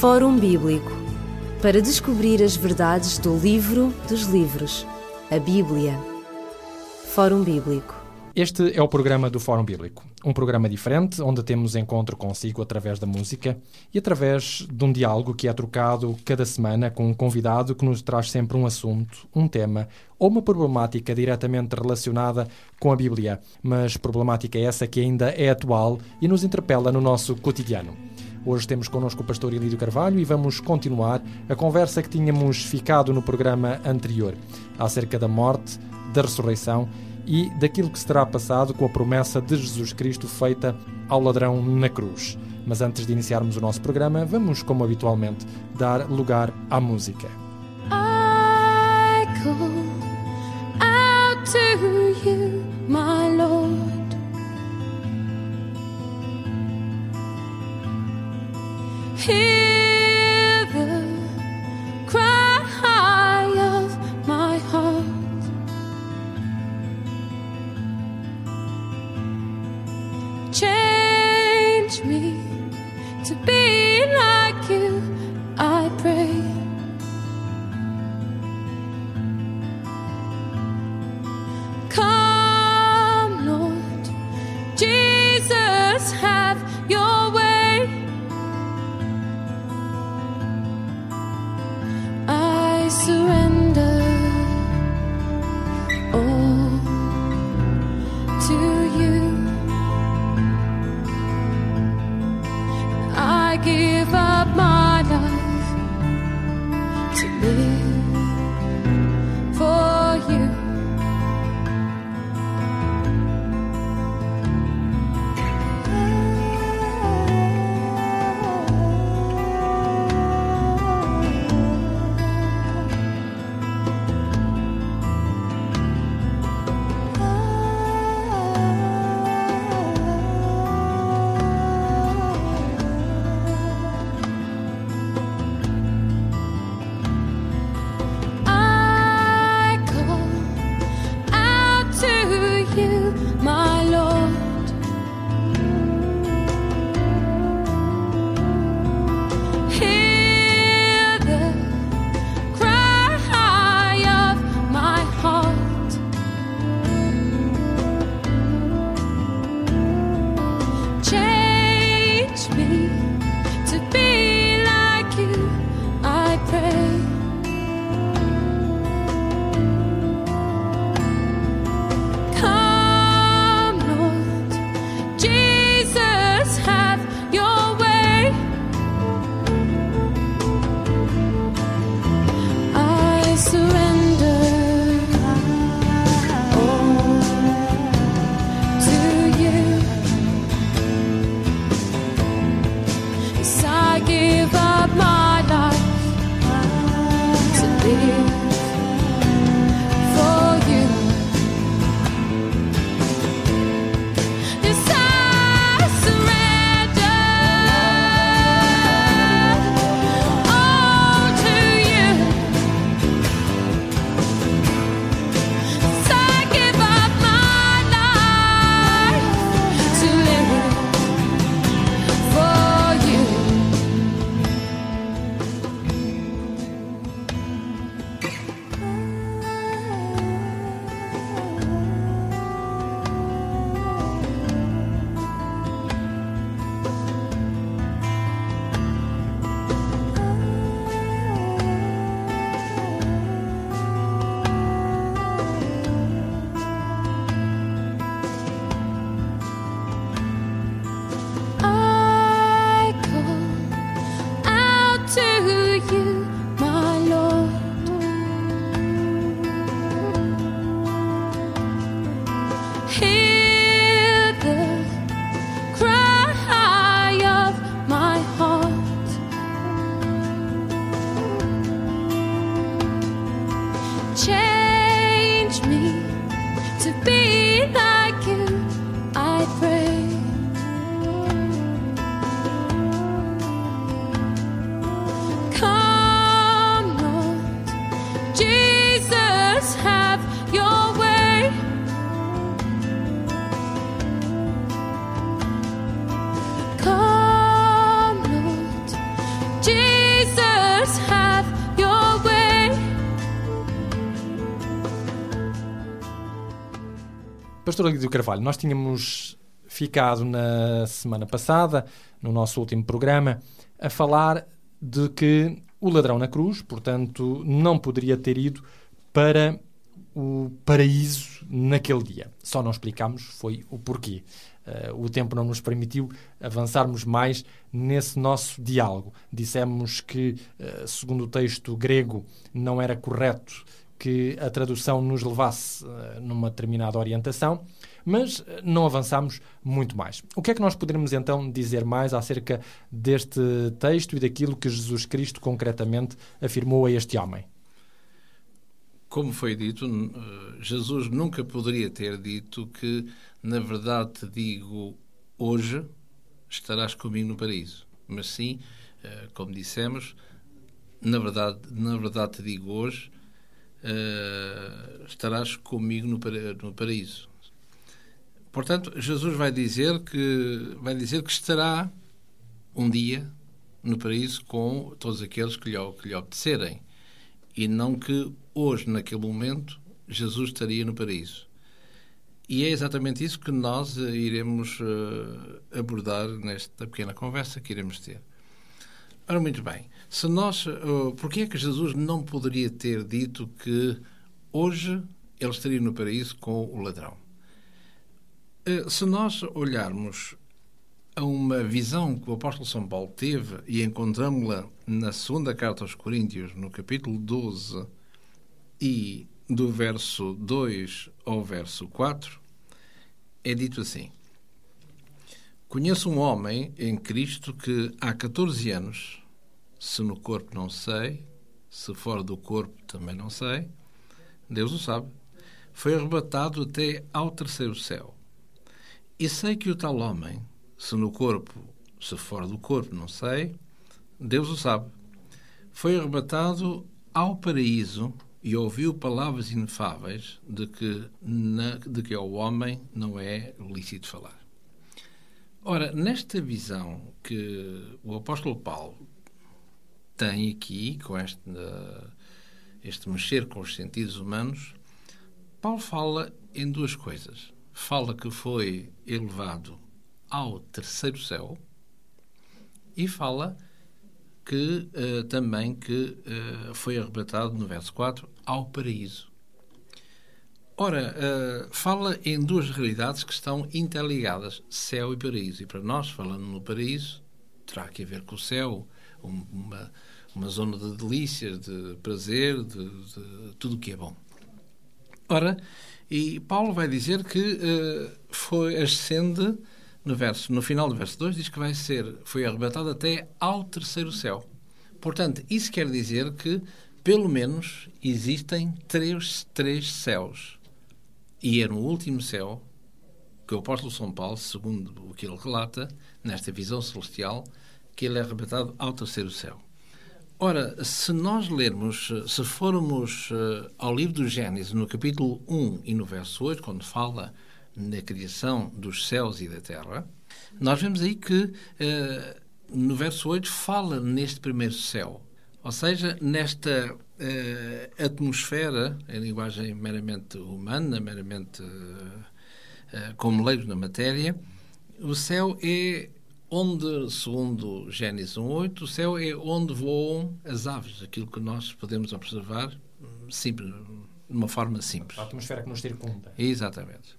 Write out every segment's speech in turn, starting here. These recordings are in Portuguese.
Fórum Bíblico para descobrir as verdades do livro dos livros, a Bíblia. Fórum Bíblico. Este é o programa do Fórum Bíblico. Um programa diferente, onde temos encontro consigo através da música e através de um diálogo que é trocado cada semana com um convidado que nos traz sempre um assunto, um tema ou uma problemática diretamente relacionada com a Bíblia. Mas problemática essa que ainda é atual e nos interpela no nosso cotidiano. Hoje temos connosco o pastor Elídio Carvalho e vamos continuar a conversa que tínhamos ficado no programa anterior, acerca da morte, da ressurreição e daquilo que se terá passado com a promessa de Jesus Cristo feita ao ladrão na cruz. Mas antes de iniciarmos o nosso programa, vamos, como habitualmente, dar lugar à música. I call out to here. Pastor Lídio Carvalho, nós tínhamos ficado na semana passada, no nosso último programa, a falar de que o ladrão na cruz, portanto, não poderia ter ido para o paraíso naquele dia. Só não explicámos foi o porquê. Uh, o tempo não nos permitiu avançarmos mais nesse nosso diálogo. Dissemos que, uh, segundo o texto grego, não era correto que a tradução nos levasse uh, numa determinada orientação, mas não avançamos muito mais. O que é que nós poderemos então dizer mais acerca deste texto e daquilo que Jesus Cristo concretamente afirmou a este homem? como foi dito, eh, Jesus nunca poderia ter dito que, na verdade, te digo hoje estarás comigo no paraíso. Mas sim, eh, como dissemos, na verdade, na verdade te digo hoje eh, estarás comigo no paraíso. Portanto, Jesus vai dizer que vai dizer que estará um dia no paraíso com todos aqueles que lhe, que lhe obedecerem e não que hoje, naquele momento, Jesus estaria no paraíso. E é exatamente isso que nós uh, iremos uh, abordar nesta pequena conversa que iremos ter. Ora, muito bem, se nós, uh, porquê é que Jesus não poderia ter dito que hoje ele estaria no paraíso com o ladrão? Uh, se nós olharmos a uma visão que o apóstolo São Paulo teve e encontramos-la na segunda carta aos Coríntios, no capítulo 12 e do verso 2 ao verso 4, é dito assim: Conheço um homem em Cristo que há 14 anos, se no corpo não sei, se fora do corpo também não sei, Deus o sabe, foi arrebatado até ao terceiro céu. E sei que o tal homem, se no corpo, se fora do corpo, não sei, Deus o sabe. Foi arrebatado ao paraíso e ouviu palavras inefáveis de que, na, de que ao homem não é lícito falar. Ora, nesta visão que o apóstolo Paulo tem aqui, com este, este mexer com os sentidos humanos, Paulo fala em duas coisas. Fala que foi elevado ao terceiro céu e fala que uh, também que uh, foi arrebatado no verso 4 ao paraíso. Ora, uh, fala em duas realidades que estão interligadas, céu e paraíso. E para nós, falando no paraíso, terá que ver com o céu, uma, uma zona de delícias, de prazer, de, de tudo o que é bom. Ora, e Paulo vai dizer que foi ascende no, verso, no final do verso 2 diz que vai ser, foi arrebatado até ao terceiro céu. Portanto, isso quer dizer que, pelo menos, existem três, três céus. E é no último céu que o apóstolo São Paulo, segundo o que ele relata, nesta visão celestial, que ele é arrebatado ao terceiro céu. Ora, se nós lermos, se formos uh, ao livro do Gênesis, no capítulo 1 e no verso 8, quando fala na criação dos céus e da terra, nós vemos aí que uh, no verso 8 fala neste primeiro céu, ou seja, nesta uh, atmosfera, em linguagem meramente humana, meramente como leigos na matéria, o céu é onde, segundo Gênesis 1.8, o céu é onde voam as aves, aquilo que nós podemos observar simples, de uma forma simples. A atmosfera que nos circunda. Exatamente.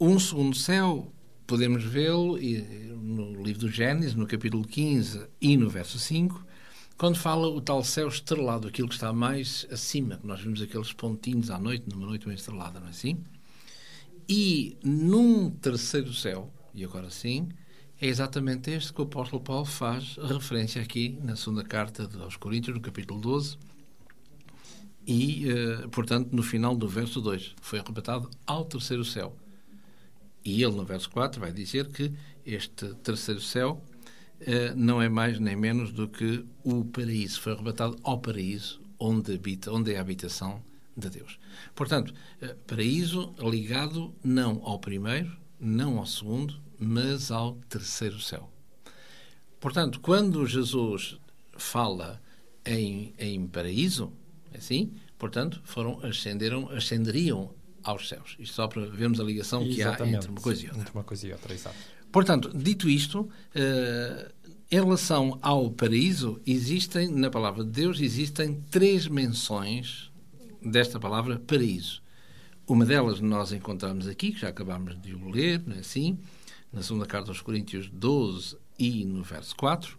Um segundo céu, podemos vê-lo no livro do Gênesis, no capítulo 15 e no verso 5, quando fala o tal céu estrelado, aquilo que está mais acima, que nós vemos aqueles pontinhos à noite, numa noite bem estrelada, não é assim? E num terceiro céu, e agora sim, é exatamente este que o apóstolo Paulo faz referência aqui na segunda carta aos Coríntios, no capítulo 12, e, eh, portanto, no final do verso 2, foi arrebatado ao terceiro céu. E ele, no verso 4, vai dizer que este terceiro céu uh, não é mais nem menos do que o paraíso. Foi arrebatado ao paraíso, onde, habita, onde é a habitação de Deus. Portanto, uh, paraíso ligado não ao primeiro, não ao segundo, mas ao terceiro céu. Portanto, quando Jesus fala em, em paraíso, assim, portanto, foram, ascenderam, ascenderiam aos céus. Isto só para vermos a ligação que há entre uma coisa e outra. Entre uma coisa e outra, exato. Portanto, dito isto, eh, em relação ao paraíso, existem, na palavra de Deus, existem três menções desta palavra paraíso. Uma delas nós encontramos aqui, que já acabámos de o ler, não é assim, na segunda carta aos Coríntios 12 e no verso 4.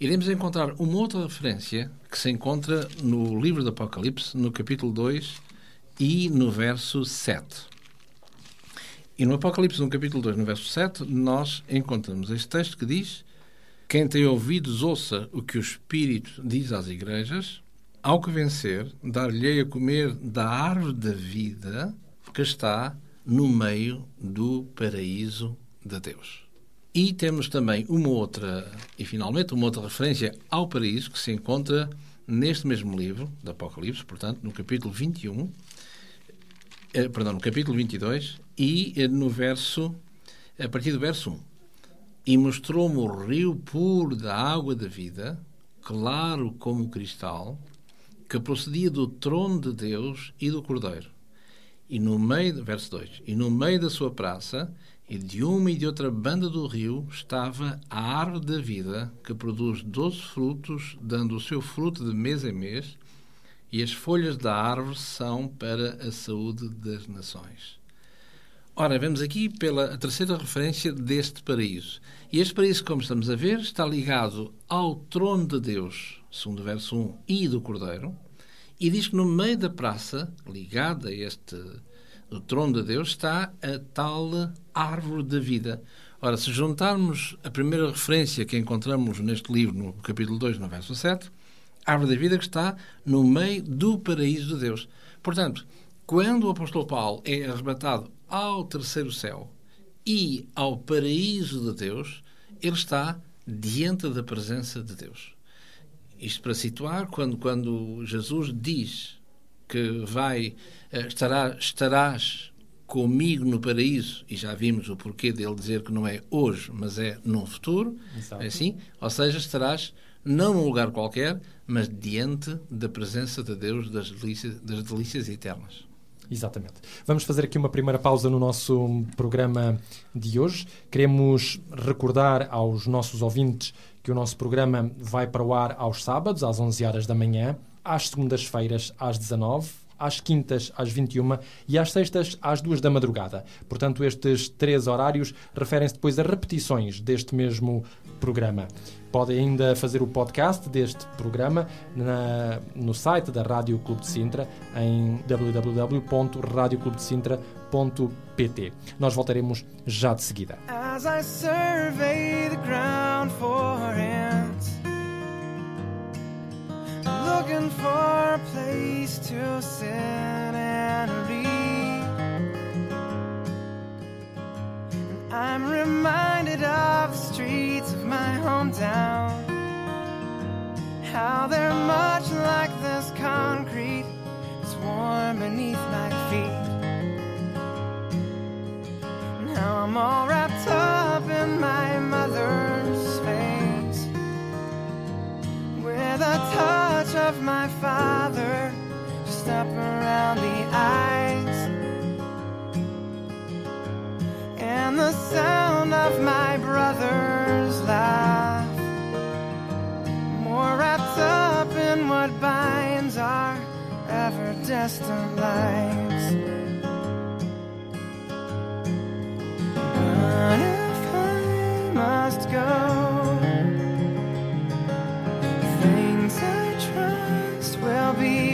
Iremos encontrar uma outra referência que se encontra no livro do Apocalipse, no capítulo 2 e no verso 7. E no Apocalipse, no capítulo 2, no verso 7, nós encontramos este texto que diz: Quem tem ouvidos, ouça o que o Espírito diz às igrejas. Ao que vencer, dar-lhe a comer da árvore da vida que está no meio do paraíso de Deus. E temos também uma outra, e finalmente, uma outra referência ao paraíso que se encontra neste mesmo livro, do Apocalipse, portanto, no capítulo 21, eh, perdão, no capítulo 22 e eh, no verso, a partir do verso 1. E mostrou-me o rio puro da água da vida, claro como cristal, que procedia do trono de Deus e do Cordeiro. E no meio, verso 2, e no meio da sua praça, e de uma e de outra banda do rio, estava a árvore da vida, que produz doze frutos, dando o seu fruto de mês em mês, e as folhas da árvore são para a saúde das nações. Ora, vemos aqui pela terceira referência deste paraíso. E este paraíso, como estamos a ver, está ligado ao trono de Deus, segundo o verso 1, e do Cordeiro, e diz que no meio da praça, ligada a este o trono de Deus, está a tal árvore da vida. Ora, se juntarmos a primeira referência que encontramos neste livro, no capítulo 2, no verso 7, a árvore da vida que está no meio do paraíso de Deus. Portanto, quando o apóstolo Paulo é arrebatado ao terceiro céu e ao paraíso de Deus, ele está diante da presença de Deus. Isto para situar, quando, quando Jesus diz que vai, eh, estará, estarás comigo no paraíso, e já vimos o porquê dele dizer que não é hoje, mas é num futuro, Exato. é assim? Ou seja, estarás não num lugar qualquer, mas diante da presença de Deus das delícias, das delícias eternas. Exatamente. Vamos fazer aqui uma primeira pausa no nosso programa de hoje. Queremos recordar aos nossos ouvintes que o nosso programa vai para o ar aos sábados, às 11 horas da manhã, às segundas-feiras, às 19 às quintas às 21 e às sextas às 2 da madrugada. Portanto, estes três horários referem-se depois a repetições deste mesmo programa. Pode ainda fazer o podcast deste programa na, no site da Rádio Clube de Sintra em www.radioclubedesintra.pt. Nós voltaremos já de seguida. As I survey the ground for ants, looking for a place to sit and read. And I'm reminded of the streets of my hometown, how they're much like this concrete, it's warm beneath my feet. Now I'm all wrapped up of my father just up around the eyes and the sound of my brother's laugh more wrapped up in what binds our ever destined lives. Must go, be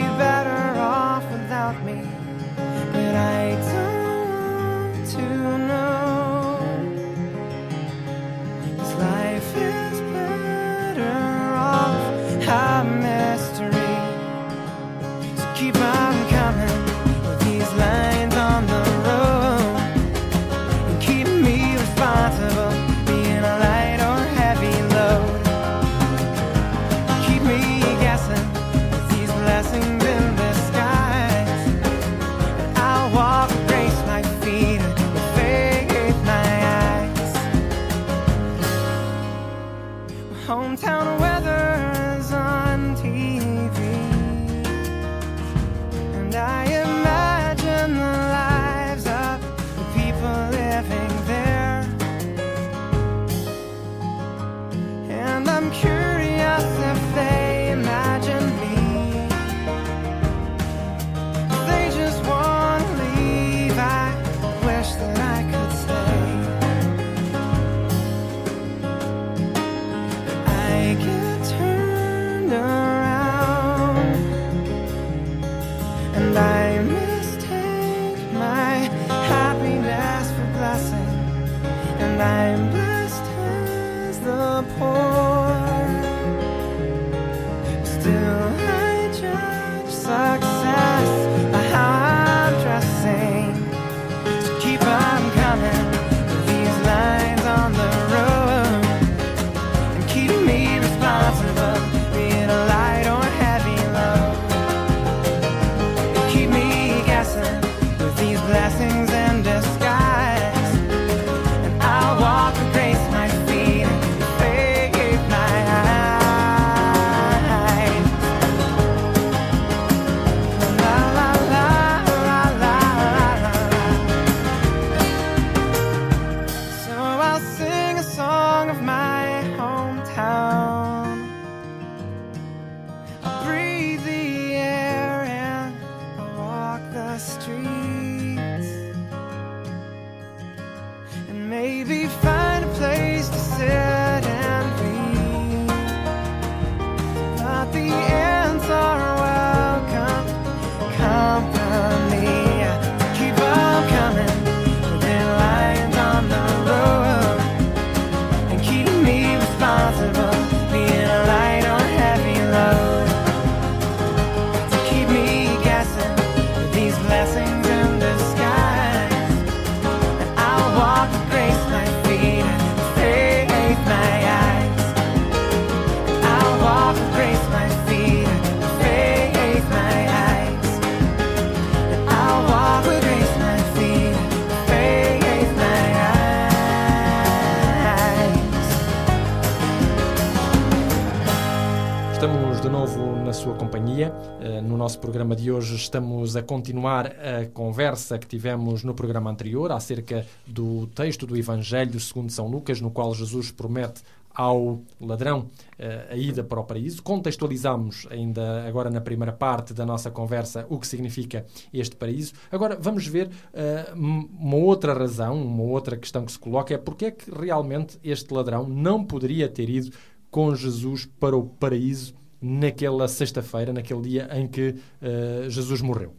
estamos a continuar a conversa que tivemos no programa anterior acerca do texto do Evangelho segundo São Lucas, no qual Jesus promete ao ladrão eh, a ida para o paraíso. Contextualizamos ainda agora na primeira parte da nossa conversa o que significa este paraíso. Agora vamos ver eh, uma outra razão, uma outra questão que se coloca é porque é que realmente este ladrão não poderia ter ido com Jesus para o paraíso naquela sexta-feira, naquele dia em que eh, Jesus morreu.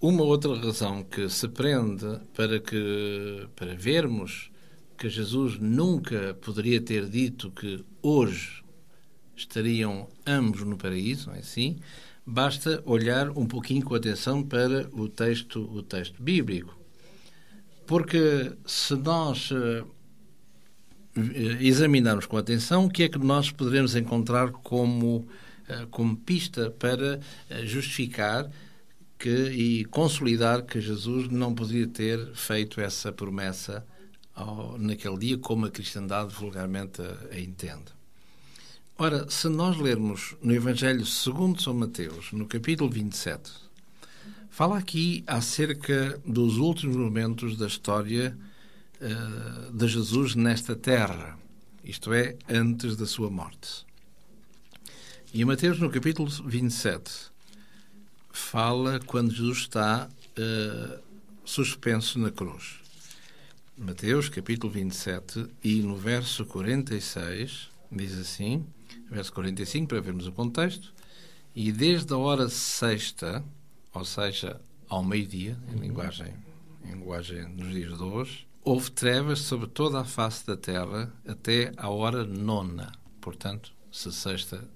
Uma outra razão que se prende para que para vermos que Jesus nunca poderia ter dito que hoje estariam ambos no paraíso, é assim, basta olhar um pouquinho com atenção para o texto, o texto bíblico. Porque se nós eh, examinarmos com atenção, o que é que nós poderemos encontrar como, como pista para eh, justificar que, e consolidar que Jesus não poderia ter feito essa promessa ao, naquele dia, como a cristandade vulgarmente a, a entende. Ora, se nós lermos no Evangelho segundo São Mateus, no capítulo 27, fala aqui acerca dos últimos momentos da história eh, de Jesus nesta terra, isto é, antes da sua morte. E Mateus, no capítulo 27, fala quando Jesus está eh, suspenso na cruz. Mateus, capítulo 27, e no verso 46, diz assim, verso 45, para vermos o contexto, e desde a hora sexta, ou seja, ao meio-dia, em linguagem, em linguagem dos dias de hoje, houve trevas sobre toda a face da terra até à hora nona. Portanto, se sexta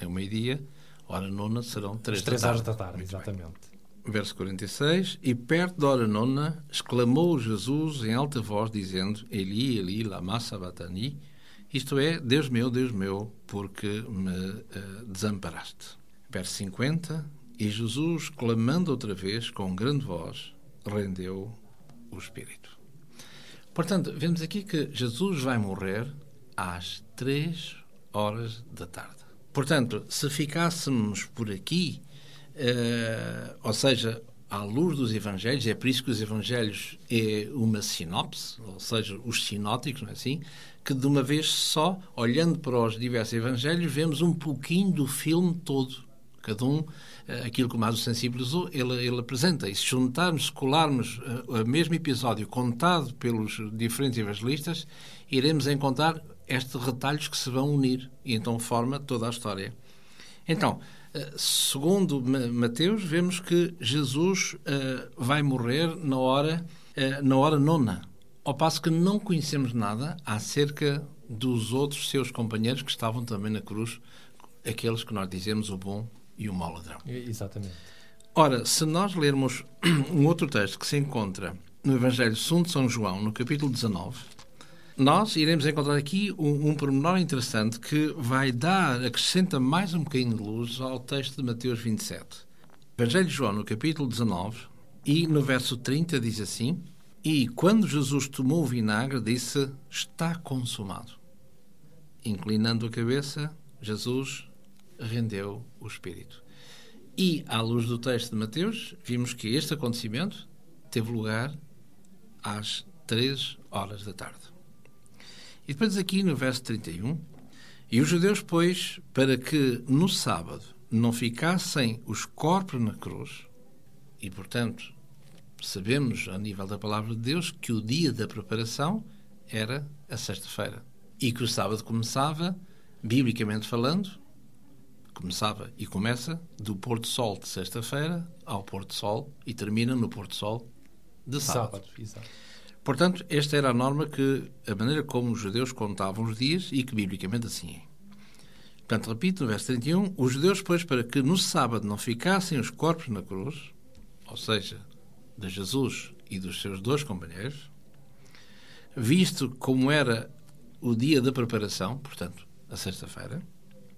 é o meio-dia, hora nona serão três, três da horas tarde. da tarde, Muito bem. exatamente. Verso 46: E perto da hora nona, exclamou Jesus em alta voz, dizendo: Eli, Eli, lama sabachthani, isto é, Deus meu, Deus meu, porque me eh, desamparaste. Verso 50: E Jesus, clamando outra vez com grande voz, rendeu o Espírito. Portanto, vemos aqui que Jesus vai morrer às três horas da tarde. Portanto, se ficássemos por aqui eh, ou seja, à luz dos Evangelhos, é por isso que os Evangelhos é uma sinopse, ou seja, os sinóticos, não é assim? Que de uma vez só, olhando para os diversos Evangelhos, vemos um pouquinho do filme todo. Cada um, eh, aquilo que o sensibilizou, ele, ele apresenta. E se juntarmos, colarmos eh, o mesmo episódio contado pelos diferentes evangelistas, iremos encontrar estes retalhos que se vão unir e então forma toda a história. Então, eh, segundo Ma- Mateus, vemos que Jesus eh, vai morrer na hora, eh, na hora nona, ao passo que não conhecemos nada acerca dos outros seus companheiros que estavam também na cruz, aqueles que nós dizemos o bom e o mau ladrão. Exatamente. Ora, se nós lermos um outro texto que se encontra no Evangelho segundo São João, no capítulo 19, nós iremos encontrar aqui um, um pormenor interessante que vai dar, acrescenta mais um bocadinho de luz ao texto de Mateus 27. Evangelho de João, no capítulo 19, e no verso 30 diz assim: E quando Jesus tomou o vinagre, disse: Está consumado. Inclinando a cabeça, Jesus rendeu o espírito. E, à luz do texto de Mateus, vimos que este acontecimento teve lugar às três horas da tarde. E depois aqui no verso 31, e os judeus, pois, para que no sábado não ficassem os corpos na cruz, e portanto sabemos, a nível da palavra de Deus, que o dia da preparação era a sexta-feira. E que o sábado começava, biblicamente falando, começava e começa do pôr do sol de sexta-feira ao pôr do sol e termina no pôr do sol de sábado. Sábado, exato. Portanto, esta era a norma que, a maneira como os judeus contavam os dias e que biblicamente assim é. Portanto, repito, no verso 31, os judeus, pois, para que no sábado não ficassem os corpos na cruz, ou seja, de Jesus e dos seus dois companheiros, visto como era o dia da preparação, portanto, a sexta-feira,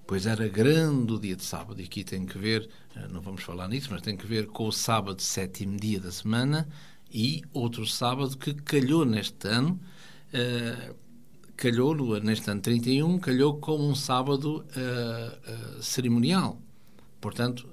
pois era grande o dia de sábado, e aqui tem que ver, eh, não vamos falar nisso, mas tem que ver com o sábado, sétimo dia da semana, e outro sábado que calhou neste ano, eh, calhou neste ano 31, calhou como um sábado eh, eh, cerimonial. Portanto,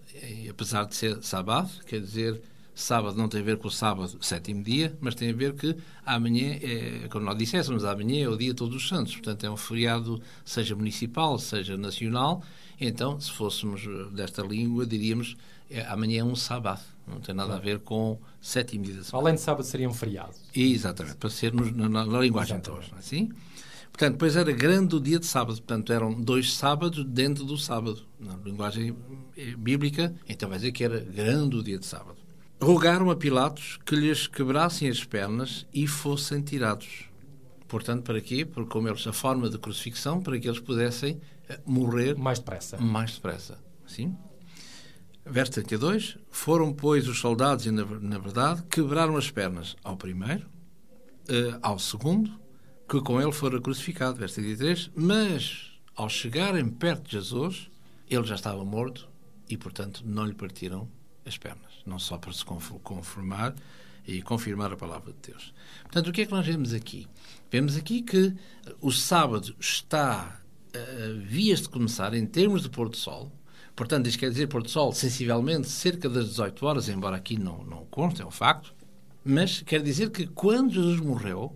apesar de ser sábado, quer dizer, sábado não tem a ver com o sábado, sétimo dia, mas tem a ver que amanhã, é, como nós dissessemos, amanhã é o dia todos os santos. Portanto, é um feriado, seja municipal, seja nacional. Então, se fôssemos desta língua, diríamos é, amanhã é um sábado. Não tem nada a ver com da semana. Além de sábado, seria um feriado. Exatamente, para ser nos- na, na- na linguagem de hoje, não é assim? Portanto, depois era grande o dia de sábado, portanto, eram dois sábados dentro do sábado. Na linguagem eh, bíblica, então vai dizer que era grande o dia de sábado. Rogaram a Pilatos que lhes quebrassem as pernas e fossem tirados. Portanto, para quê? Porque, como eles, a forma de crucifixão, para que eles pudessem eh, morrer Mais depressa. mais depressa. Sim? Verso 32. Foram, pois, os soldados, e na, na verdade, quebraram as pernas ao primeiro, eh, ao segundo, que com ele fora crucificado. Verso 33. Mas, ao chegarem perto de Jesus, ele já estava morto e, portanto, não lhe partiram as pernas. Não só para se conf- conformar e confirmar a palavra de Deus. Portanto, o que é que nós vemos aqui? Vemos aqui que eh, o sábado está eh, vias de começar em termos de pôr do sol. Portanto, isto quer dizer pôr do sol sensivelmente cerca das 18 horas, embora aqui não, não conste, é um facto. Mas quer dizer que quando Jesus morreu,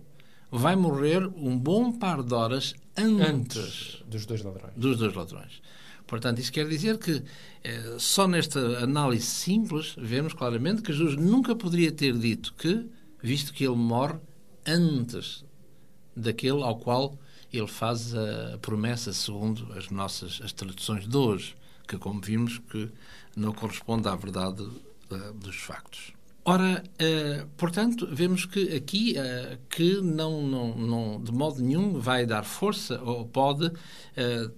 vai morrer um bom par de horas antes, Antes dos dois ladrões. dos dois ladrões. Portanto, isso quer dizer que eh, só nesta análise simples vemos claramente que Jesus nunca poderia ter dito que, visto que ele morre antes daquele ao qual ele faz a promessa segundo as nossas as traduções de hoje, que como vimos que não corresponde à verdade eh, dos factos. Ora, eh, portanto, vemos que aqui eh, que não, não, não, de modo nenhum vai dar força ou pode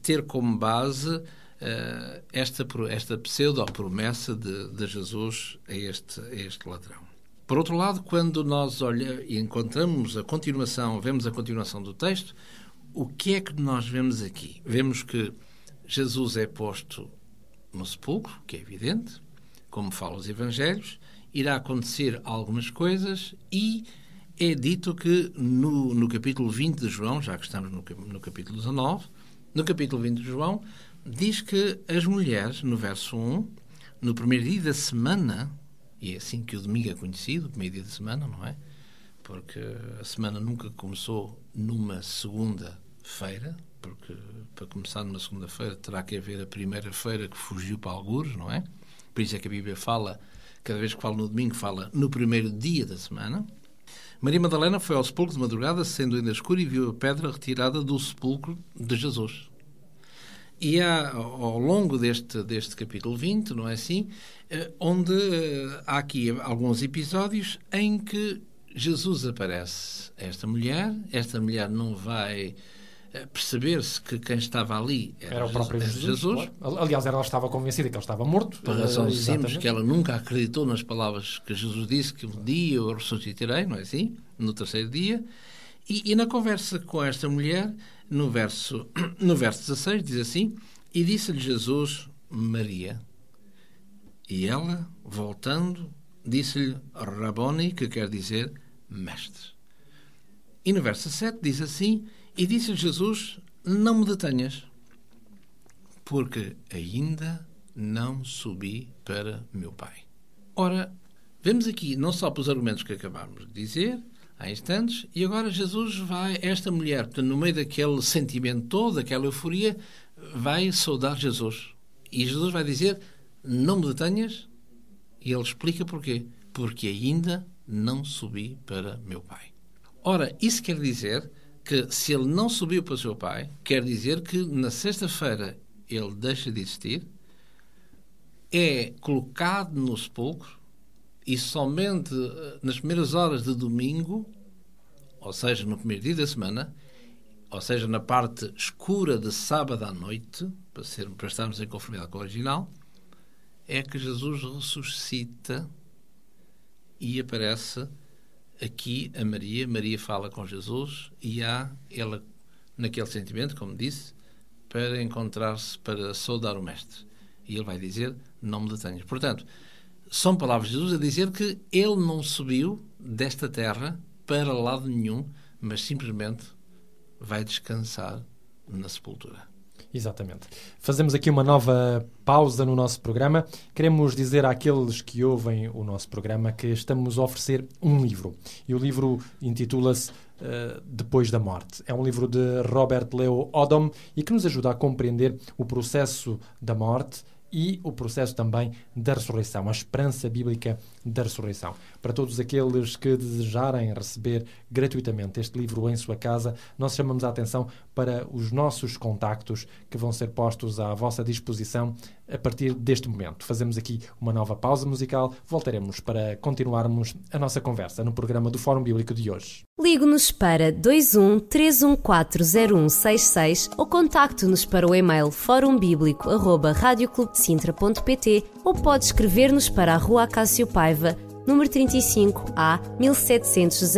ter como base esta, esta pseudo-promessa de, de Jesus a este, a este ladrão. Por outro lado, quando nós olha, e encontramos a continuação, vemos a continuação do texto, o que é que nós vemos aqui? Vemos que Jesus é posto no sepulcro, que é evidente, como falam os Evangelhos, irá acontecer algumas coisas e é dito que no, no capítulo 20 de João, já que estamos no, no capítulo 19, no capítulo 20 de João, diz que as mulheres, no verso 1, no primeiro dia da semana, e é assim que o domingo é conhecido, o primeiro dia da semana, não é? Porque a semana nunca começou numa segunda-feira, porque para começar numa segunda-feira terá que haver a primeira-feira que fugiu para algures, não é? Por isso é que a Bíblia fala, cada vez que fala no domingo, fala no primeiro dia da semana. Maria Madalena foi ao sepulcro de madrugada, sendo ainda escuro, e viu a pedra retirada do sepulcro de Jesus. E há, ao longo deste, deste capítulo 20, não é assim, eh, onde eh, há aqui alguns episódios em que Jesus aparece a esta mulher, esta mulher não vai perceber-se que quem estava ali era, Era o próprio Jesus. Jesus. Aliás, ela estava convencida que ele estava morto. por razão simples que ela nunca acreditou nas palavras que Jesus disse que um dia eu ressuscitarei, não é assim? No terceiro dia. E, e na conversa com esta mulher, no verso, no verso 16, diz assim: E disse-lhe Jesus, Maria. E ela, voltando, disse-lhe Raboni, que quer dizer mestre. E no verso 7 diz assim: E disse-lhe Jesus: Não me detenhas, porque ainda não subi para meu Pai. Ora, vemos aqui não só pelos argumentos que acabámos de dizer há instantes, e agora Jesus vai, esta mulher, portanto, no meio daquele sentimento todo, daquela euforia, vai saudar Jesus. E Jesus vai dizer: Não me detenhas. E ele explica porquê. Porque ainda não subi para meu Pai. Ora, isso quer dizer que se ele não subiu para o seu Pai, quer dizer que na sexta-feira ele deixa de existir, é colocado no sepulcro e somente eh, nas primeiras horas de domingo, ou seja, no primeiro dia da semana, ou seja, na parte escura de sábado à noite, para, ser, para estarmos em conformidade com o original, é que Jesus ressuscita e aparece aqui a Maria. Maria fala com Jesus e há ela naquele sentimento, como disse, para encontrar-se, para saudar o Mestre. E ele vai dizer: Não me detenhas. Portanto, são palavras de Jesus a dizer que ele não subiu desta terra para lado nenhum, mas simplesmente vai descansar na sepultura. Exatamente. Fazemos aqui uma nova pausa no nosso programa. Queremos dizer àqueles que ouvem o nosso programa que estamos a oferecer um livro. E o livro intitula-se uh, Depois da Morte. É um livro de Robert Leo Odom e que nos ajuda a compreender o processo da morte e o processo também da ressurreição, a esperança bíblica da ressurreição. Para todos aqueles que desejarem receber gratuitamente este livro em sua casa, nós chamamos a atenção para os nossos contactos que vão ser postos à vossa disposição a partir deste momento. Fazemos aqui uma nova pausa musical, voltaremos para continuarmos a nossa conversa no programa do Fórum Bíblico de hoje. Ligue-nos para 21 3140166 ou contacte-nos para o e-mail forumbíblico.radioclubdecintra.pt ou pode escrever-nos para a Rua Acácio Paiva, número 35 A 1700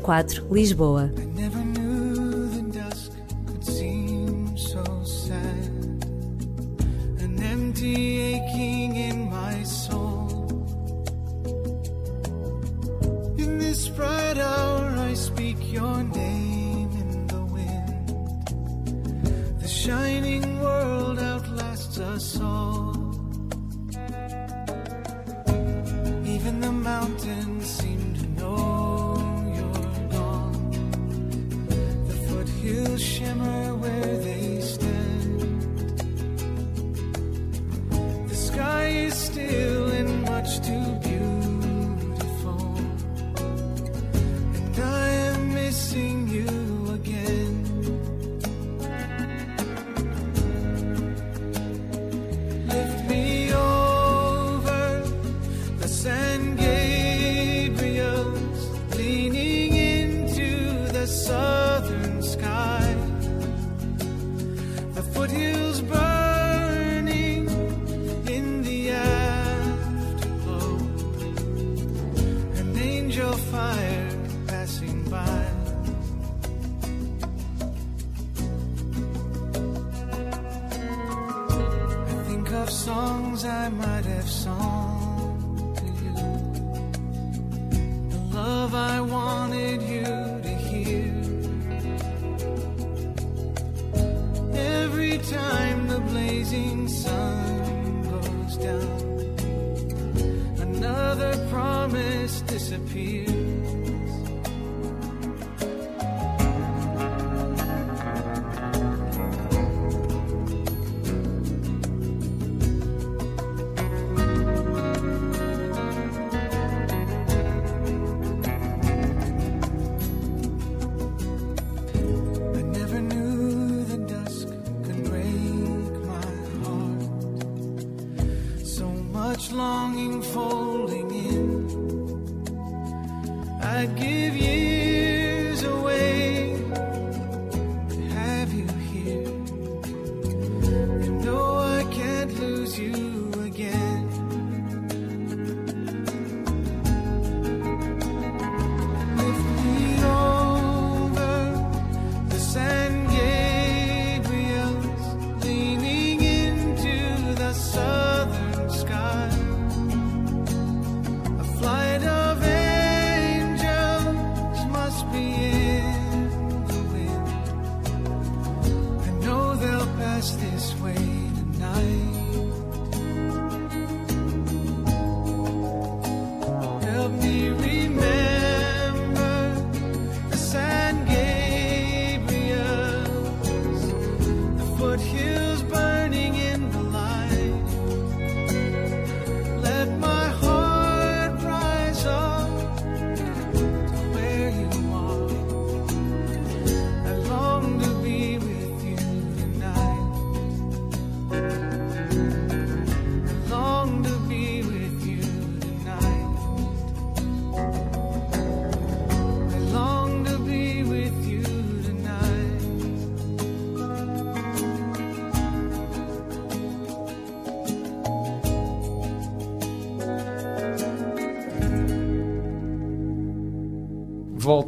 004, Lisboa. Empty aching in my soul. In this bright hour, I speak your name in the wind. The shining world outlasts us all. Even the mountains seem to know you're gone. The foothills shimmer where they stand. Sky is still and much too beautiful. And I am missing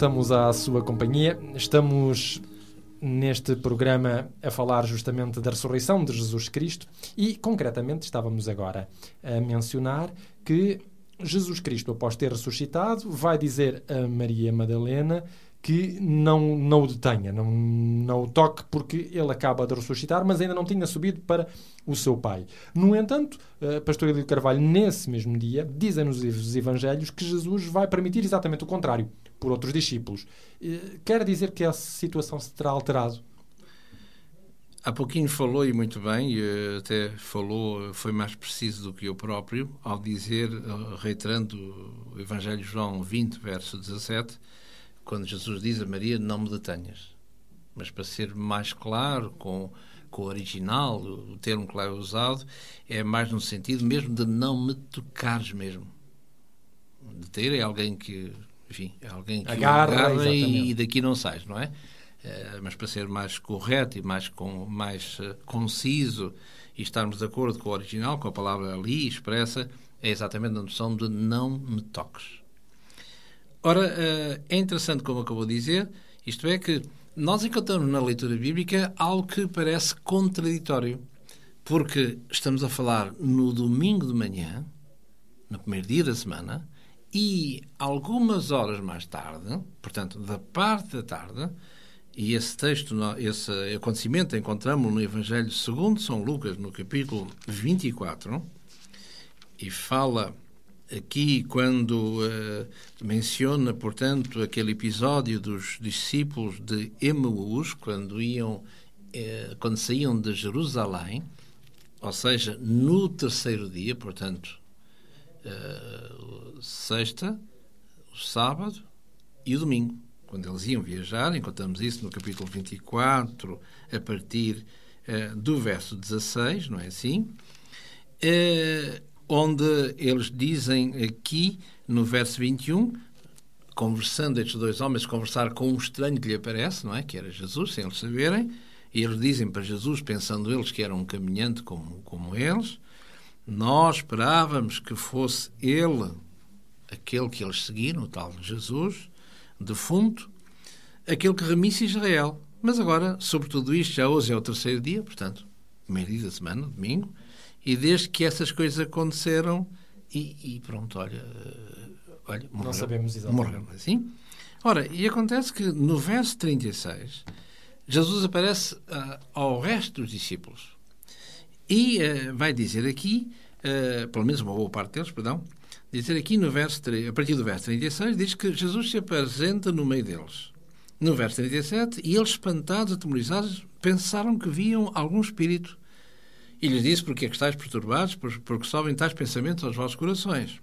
Voltamos à sua companhia. Estamos neste programa a falar justamente da ressurreição de Jesus Cristo e, concretamente, estávamos agora a mencionar que Jesus Cristo, após ter ressuscitado, vai dizer a Maria Madalena que não, não o detenha, não, não o toque, porque ele acaba de ressuscitar, mas ainda não tinha subido para o seu pai. No entanto, eh, Pastor Elio Carvalho, nesse mesmo dia, dizem-nos os Evangelhos que Jesus vai permitir exatamente o contrário por outros discípulos. Eh, Quer dizer que essa situação se terá alterado? Há pouquinho falou e muito bem, e até falou, foi mais preciso do que eu próprio, ao dizer, eh, reiterando o Evangelho de João 20, verso 17, quando Jesus diz a Maria: Não me detenhas. Mas para ser mais claro, com, com o original, o termo que lá é usado, é mais no sentido mesmo de não me tocares mesmo. Deter é alguém que, enfim, é alguém que Agarra, agarra e, e daqui não sais, não é? Eh, mas para ser mais correto e mais, com, mais eh, conciso e estarmos de acordo com o original, com a palavra ali expressa, é exatamente a noção de não me toques. Ora, eh, é interessante, como acabou de dizer, isto é que nós encontramos na leitura bíblica algo que parece contraditório, porque estamos a falar no domingo de manhã, no primeiro dia da semana, e algumas horas mais tarde, portanto, da parte da tarde, e esse texto, esse acontecimento encontramos no Evangelho segundo São Lucas, no capítulo 24, e fala aqui quando eh, menciona, portanto, aquele episódio dos discípulos de Emaús, quando iam, eh, quando saíam de Jerusalém, ou seja, no terceiro dia, portanto, eh, sexta, o sábado e o domingo. Quando eles iam viajar, encontramos isso no capítulo 24, a partir eh, do verso 16, não é assim? Eh, onde eles dizem aqui, no verso 21, conversando estes dois homens, conversar com um estranho que lhe aparece, não é? Que era Jesus, sem eles saberem, e eles dizem para Jesus, pensando eles que era um caminhante como, como eles, nós esperávamos que fosse ele aquele que eles seguiram, o tal Jesus, defunto, aquele que remisse Israel. Mas agora, sobre tudo isto, já hoje é o terceiro dia, portanto, primeiro dia da semana, domingo, e desde que essas coisas aconteceram, e, e pronto, olha, eh, olha morreu, sabemos exatamente. morreu, não é assim? Ora, e acontece que no verso 36, Jesus aparece ah, ao resto dos discípulos e eh, vai dizer aqui, eh, pelo menos uma boa parte deles, perdão, Dizer aqui no verso, a partir do verso 36, diz que Jesus se apresenta no meio deles. No verso 37, e eles, espantados, atemorizados, pensaram que viam algum espírito. E lhes disse, porque é que estáis perturbados, Por- porque sobem tais pensamentos aos vossos corações.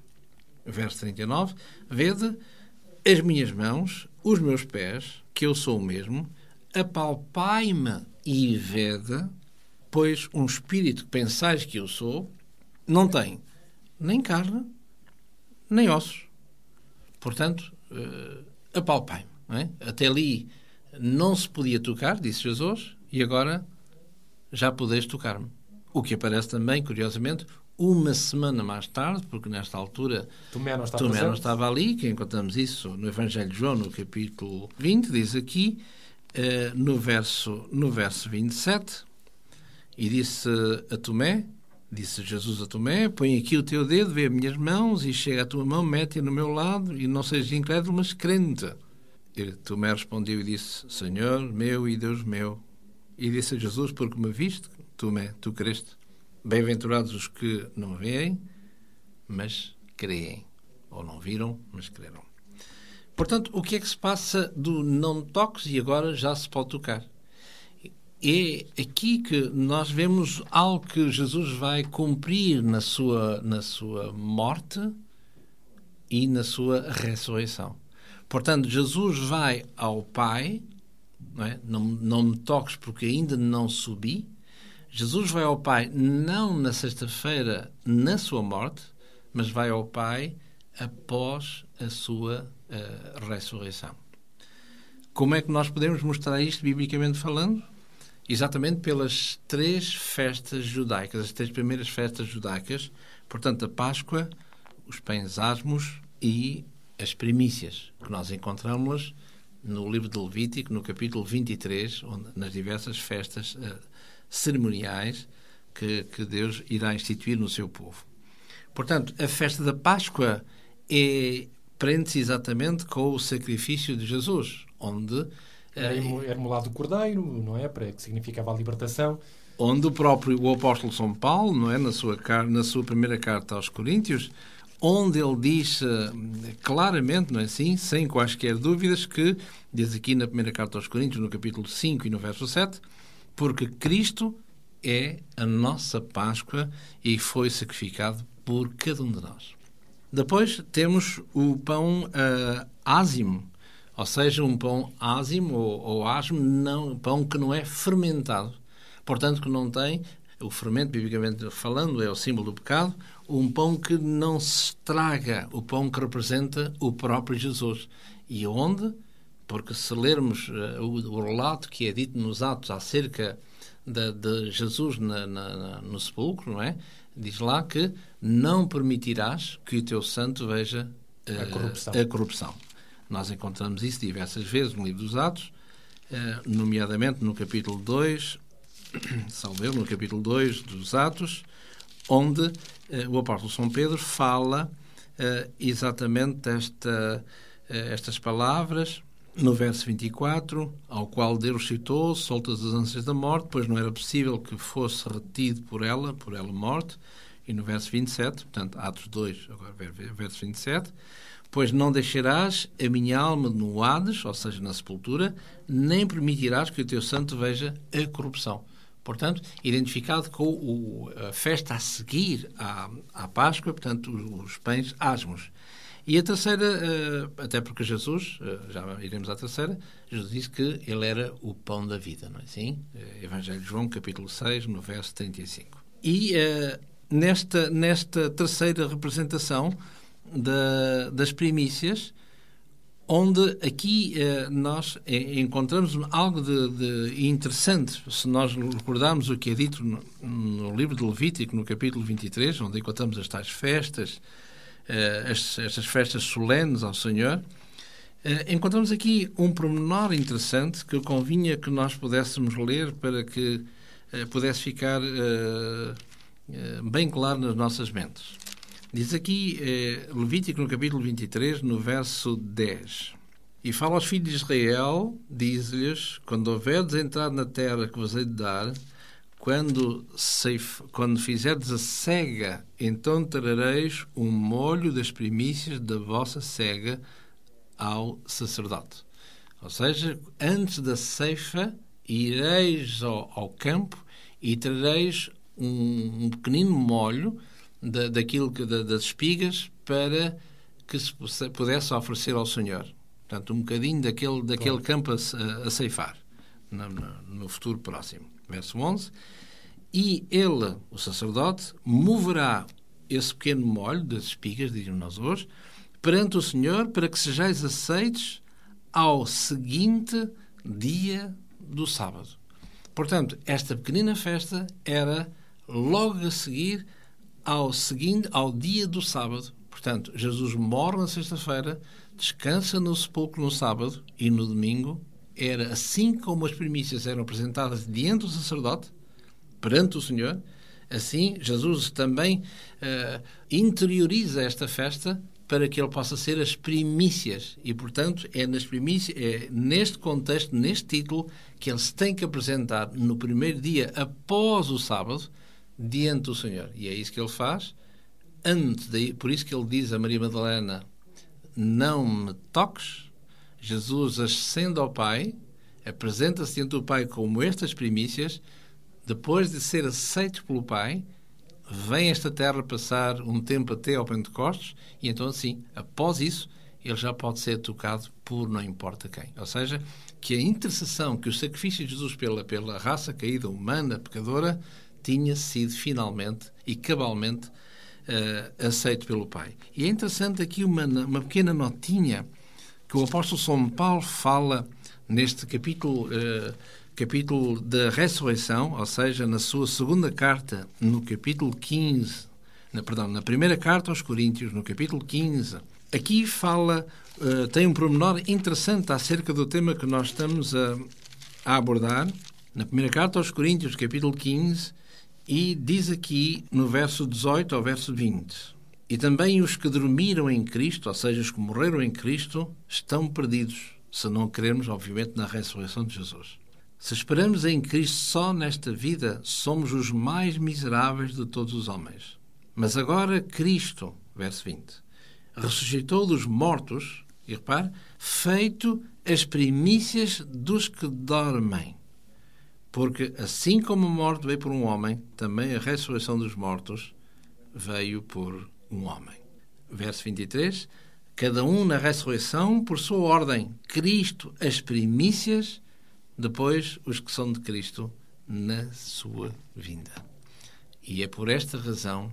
Verso 39, vede as minhas mãos, os meus pés, que eu sou o mesmo, apalpai-me e vede, pois um espírito que pensais que eu sou, não tem nem carne, nem ossos. Portanto, uh, apalpai-me. é? Até ali não se podia tocar, disse Jesus, e agora já podeis tocar-me. O que aparece também, curiosamente, uma semana mais tarde, porque nesta altura Tomé não Tomé não estava ali, que encontramos isso no Evangelho de João, no capítulo 20, diz aqui, eh, no, verso, no verso 27, e disse a Tomé, disse Jesus a Tomé, põe aqui o teu dedo, vê as minhas mãos, e chega a tua mão, mete-a no meu lado, e não sejas incrédulo, mas crente. E Tomé respondeu e disse, Senhor meu e Deus meu. E disse a Jesus, porque me viste, Tomé, tu creste. Bem-aventurados os que não veem, mas creem. Ou não viram, mas creram. Portanto, o que é que se passa do não toques e agora já se pode tocar? É aqui que nós vemos algo que Jesus vai cumprir na sua, na sua morte e na sua ressurreição. Portanto, Jesus vai ao Pai, não, é? não, não me toques porque ainda não subi. Jesus vai ao Pai não na sexta-feira, na sua morte, mas vai ao Pai após a sua uh, ressurreição. Como é que nós podemos mostrar isto biblicamente falando? Exatamente pelas três festas judaicas, as três primeiras festas judaicas, portanto, a Páscoa, os pães asmos e as primícias, que nós encontramos no livro de Levítico, no capítulo 23, onde, nas diversas festas uh, cerimoniais que, que Deus irá instituir no seu povo. Portanto, a festa da Páscoa é, prende-se exatamente com o sacrifício de Jesus, onde era emolado o cordeiro, não é? Para que significava a libertação. Onde o próprio o apóstolo São Paulo, não é, na sua na sua primeira carta aos Coríntios, onde ele diz claramente, não é assim, sem quaisquer dúvidas, que diz aqui na primeira carta aos Coríntios, no capítulo 5 e no verso 7, porque Cristo é a nossa Páscoa e foi sacrificado por cada um de nós. Depois temos o pão uh, ázimo, ou seja, um pão ázimo ou, ou asmo, não, pão que não é fermentado. Portanto, que não tem, o fermento, biblicamente falando, é o símbolo do pecado, um pão que não se estraga, o pão que representa o próprio Jesus. E onde? Porque se lermos uh, o, o, relato que é dito nos Atos acerca de, de Jesus na, na, na, no sepulcro, não é? Diz lá que não permitirás que o teu santo veja uh, a, corrupção. a corrupção. Nós encontramos isso diversas vezes no livro dos Atos, uh, nomeadamente no capítulo 2, salve no capítulo 2 dos Atos, onde uh, o apóstolo São Pedro fala uh, exatamente esta, estas palavras no verso 24, ao qual Deus citou, soltas as ânsias da morte, pois não era possível que fosse retido por ela, por ela morte, e no verso 27, portanto, Atos 2, agora verso 27, pois não deixarás a minha alma no Hades, ou seja, na sepultura, nem permitirás que o teu santo veja a corrupção. Portanto, identificado com o, a festa a seguir à, à Páscoa, portanto, os, os pães asmos. E a terceira, até porque Jesus, já iremos à terceira, Jesus disse que ele era o pão da vida, não é assim? Evangelho de João, capítulo 6, no verso 35. E nesta, nesta terceira representação da, das primícias, onde aqui uh, nós encontramos algo de, de, interessante, se nós recordarmos o que é dito no, no livro de Levítico, no capítulo 23, onde encontramos as tais festas, Uh, estas festas solenes ao Senhor, uh, encontramos aqui um pormenor interessante que convinha que nós pudéssemos ler para que uh, pudesse ficar bem claro nas nossas mentes. Diz aqui Levítico no capítulo 23, no verso 10. E fala aos filhos de Israel, diz-lhes: Quando houverdes entrado na terra que vos hei de dar, quando, ceif- quando fizerdes a cega, então trareis um molho das primícias da vossa cega ao sacerdote. Ou seja, antes da ceifa, ireis ao, ao campo e trareis um, um pequenino molho da, daquilo que, da- das espigas para que se pudesse oferecer ao Senhor. Portanto, um bocadinho daquele, daquele campo a, a ceifar no, no- futuro próximo. Verso 11. E ele, o sacerdote, moverá esse pequeno molho das espigas, dizem nós hoje, perante o Senhor, para que sejais aceites ao seguinte dia do sábado. Portanto, esta pequenina festa era logo a seguir ao seguinte, ao dia do sábado. Portanto, Jesus morre na sexta-feira, descansa no sepulcro no sábado e no domingo era assim como as primícias eram apresentadas diante do sacerdote, perante o Senhor, assim Jesus também eh, interioriza esta festa para que ele possa ser as primícias. E, portanto, é, nas primícias, é neste contexto, neste título, que ele se tem que apresentar no primeiro dia após o sábado, diante do Senhor. E é isso que ele faz. Antes por isso que ele diz a Maria Madalena: Não me toques. Jesus ascende ao Pai, apresenta-se diante do Pai como estas primícias, depois de ser aceito pelo Pai, vem esta terra passar um tempo até ao Pentecostes, e então, assim, após isso, ele já pode ser tocado por não importa quem. Ou seja, que a intercessão, que o sacrifício de Jesus pela, pela raça caída humana, pecadora, tinha sido finalmente e cabalmente eh, aceito pelo Pai. E é interessante aqui uma, uma pequena notinha que o apóstolo São Paulo fala neste capítulo, eh, capítulo da ressurreição, ou seja, na sua segunda carta, no capítulo 15, na, perdão, na primeira carta aos Coríntios, no capítulo 15. Aqui fala, eh, tem um pormenor interessante acerca do tema que nós estamos a, a abordar. Na primeira carta aos Coríntios, capítulo 15, e diz aqui no verso 18 ao verso 20: E também os que dormiram em Cristo, ou seja, os que morreram em Cristo, estão perdidos, se não crermos, obviamente, na ressurreição de Jesus. Se esperamos em Cristo só nesta vida, somos os mais miseráveis de todos os homens. Mas agora Cristo, verso 20, ressuscitou dos mortos, e repare, feito as primícias dos que dormem. Porque assim como a morte veio por um homem, também a ressurreição dos mortos veio por um homem. Verso 23. Cada um na ressurreição por sua ordem. Cristo as primícias, depois os que são de Cristo na sua vinda. E é por esta razão,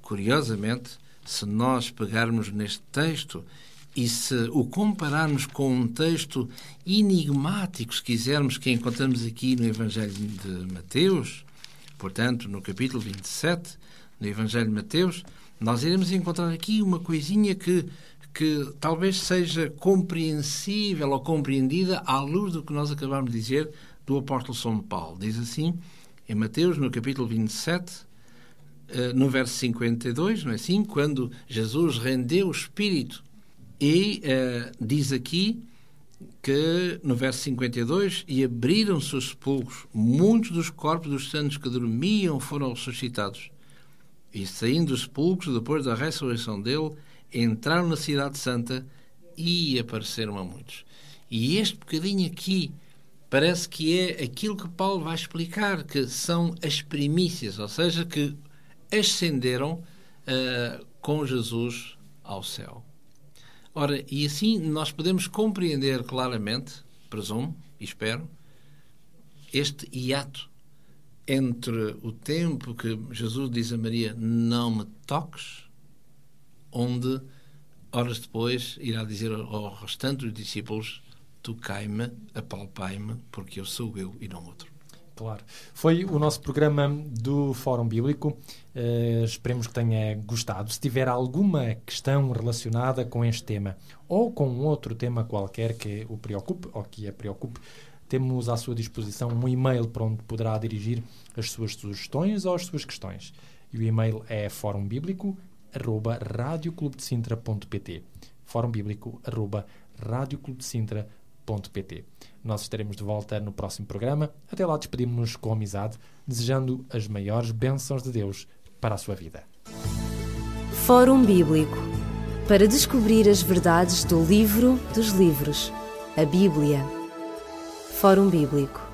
curiosamente, se nós pegarmos neste texto e se o compararmos com um texto enigmático, se quisermos, que encontramos aqui no Evangelho de Mateus, portanto, no capítulo 27, no Evangelho de Mateus, nós iremos encontrar aqui uma coisinha que, que talvez seja compreensível ou compreendida à luz do que nós acabamos de dizer do apóstolo São Paulo. Diz assim, em Mateus, no capítulo 27, eh, no verso 52, não é assim? Quando Jesus rendeu o Espírito e uh, diz aqui que, no verso 52, e abriram-se os sepulcros, muitos dos corpos dos santos que dormiam foram ressuscitados. E saindo dos sepulcros, depois da ressurreição dele, entraram na cidade santa e apareceram a muitos. E este bocadinho aqui parece que é aquilo que Paulo vai explicar, que são as primícias, ou seja, que ascenderam uh, com Jesus ao céu. Ora, e assim nós podemos compreender claramente, presumo e espero, este hiato entre o tempo que Jesus diz a Maria: Não me toques, onde, horas depois, irá dizer ao restante dos discípulos: Tocai-me, apalpai-me, porque eu sou eu e não outro. Claro. Foi o nosso programa do Fórum Bíblico. Uh, esperemos que tenha gostado. Se tiver alguma questão relacionada com este tema ou com outro tema qualquer que o preocupe ou que a preocupe, temos à sua disposição um e-mail para onde poderá dirigir as suas sugestões ou as suas questões. E o e-mail é fórumbíblico.radioclubdecintra.pt fórumbíblico.radioclubdecintra.pt Nós estaremos de volta no próximo programa. Até lá, despedimos-nos com amizade, desejando as maiores bênçãos de Deus para a sua vida. Fórum Bíblico para descobrir as verdades do livro dos livros, a Bíblia. Fórum Bíblico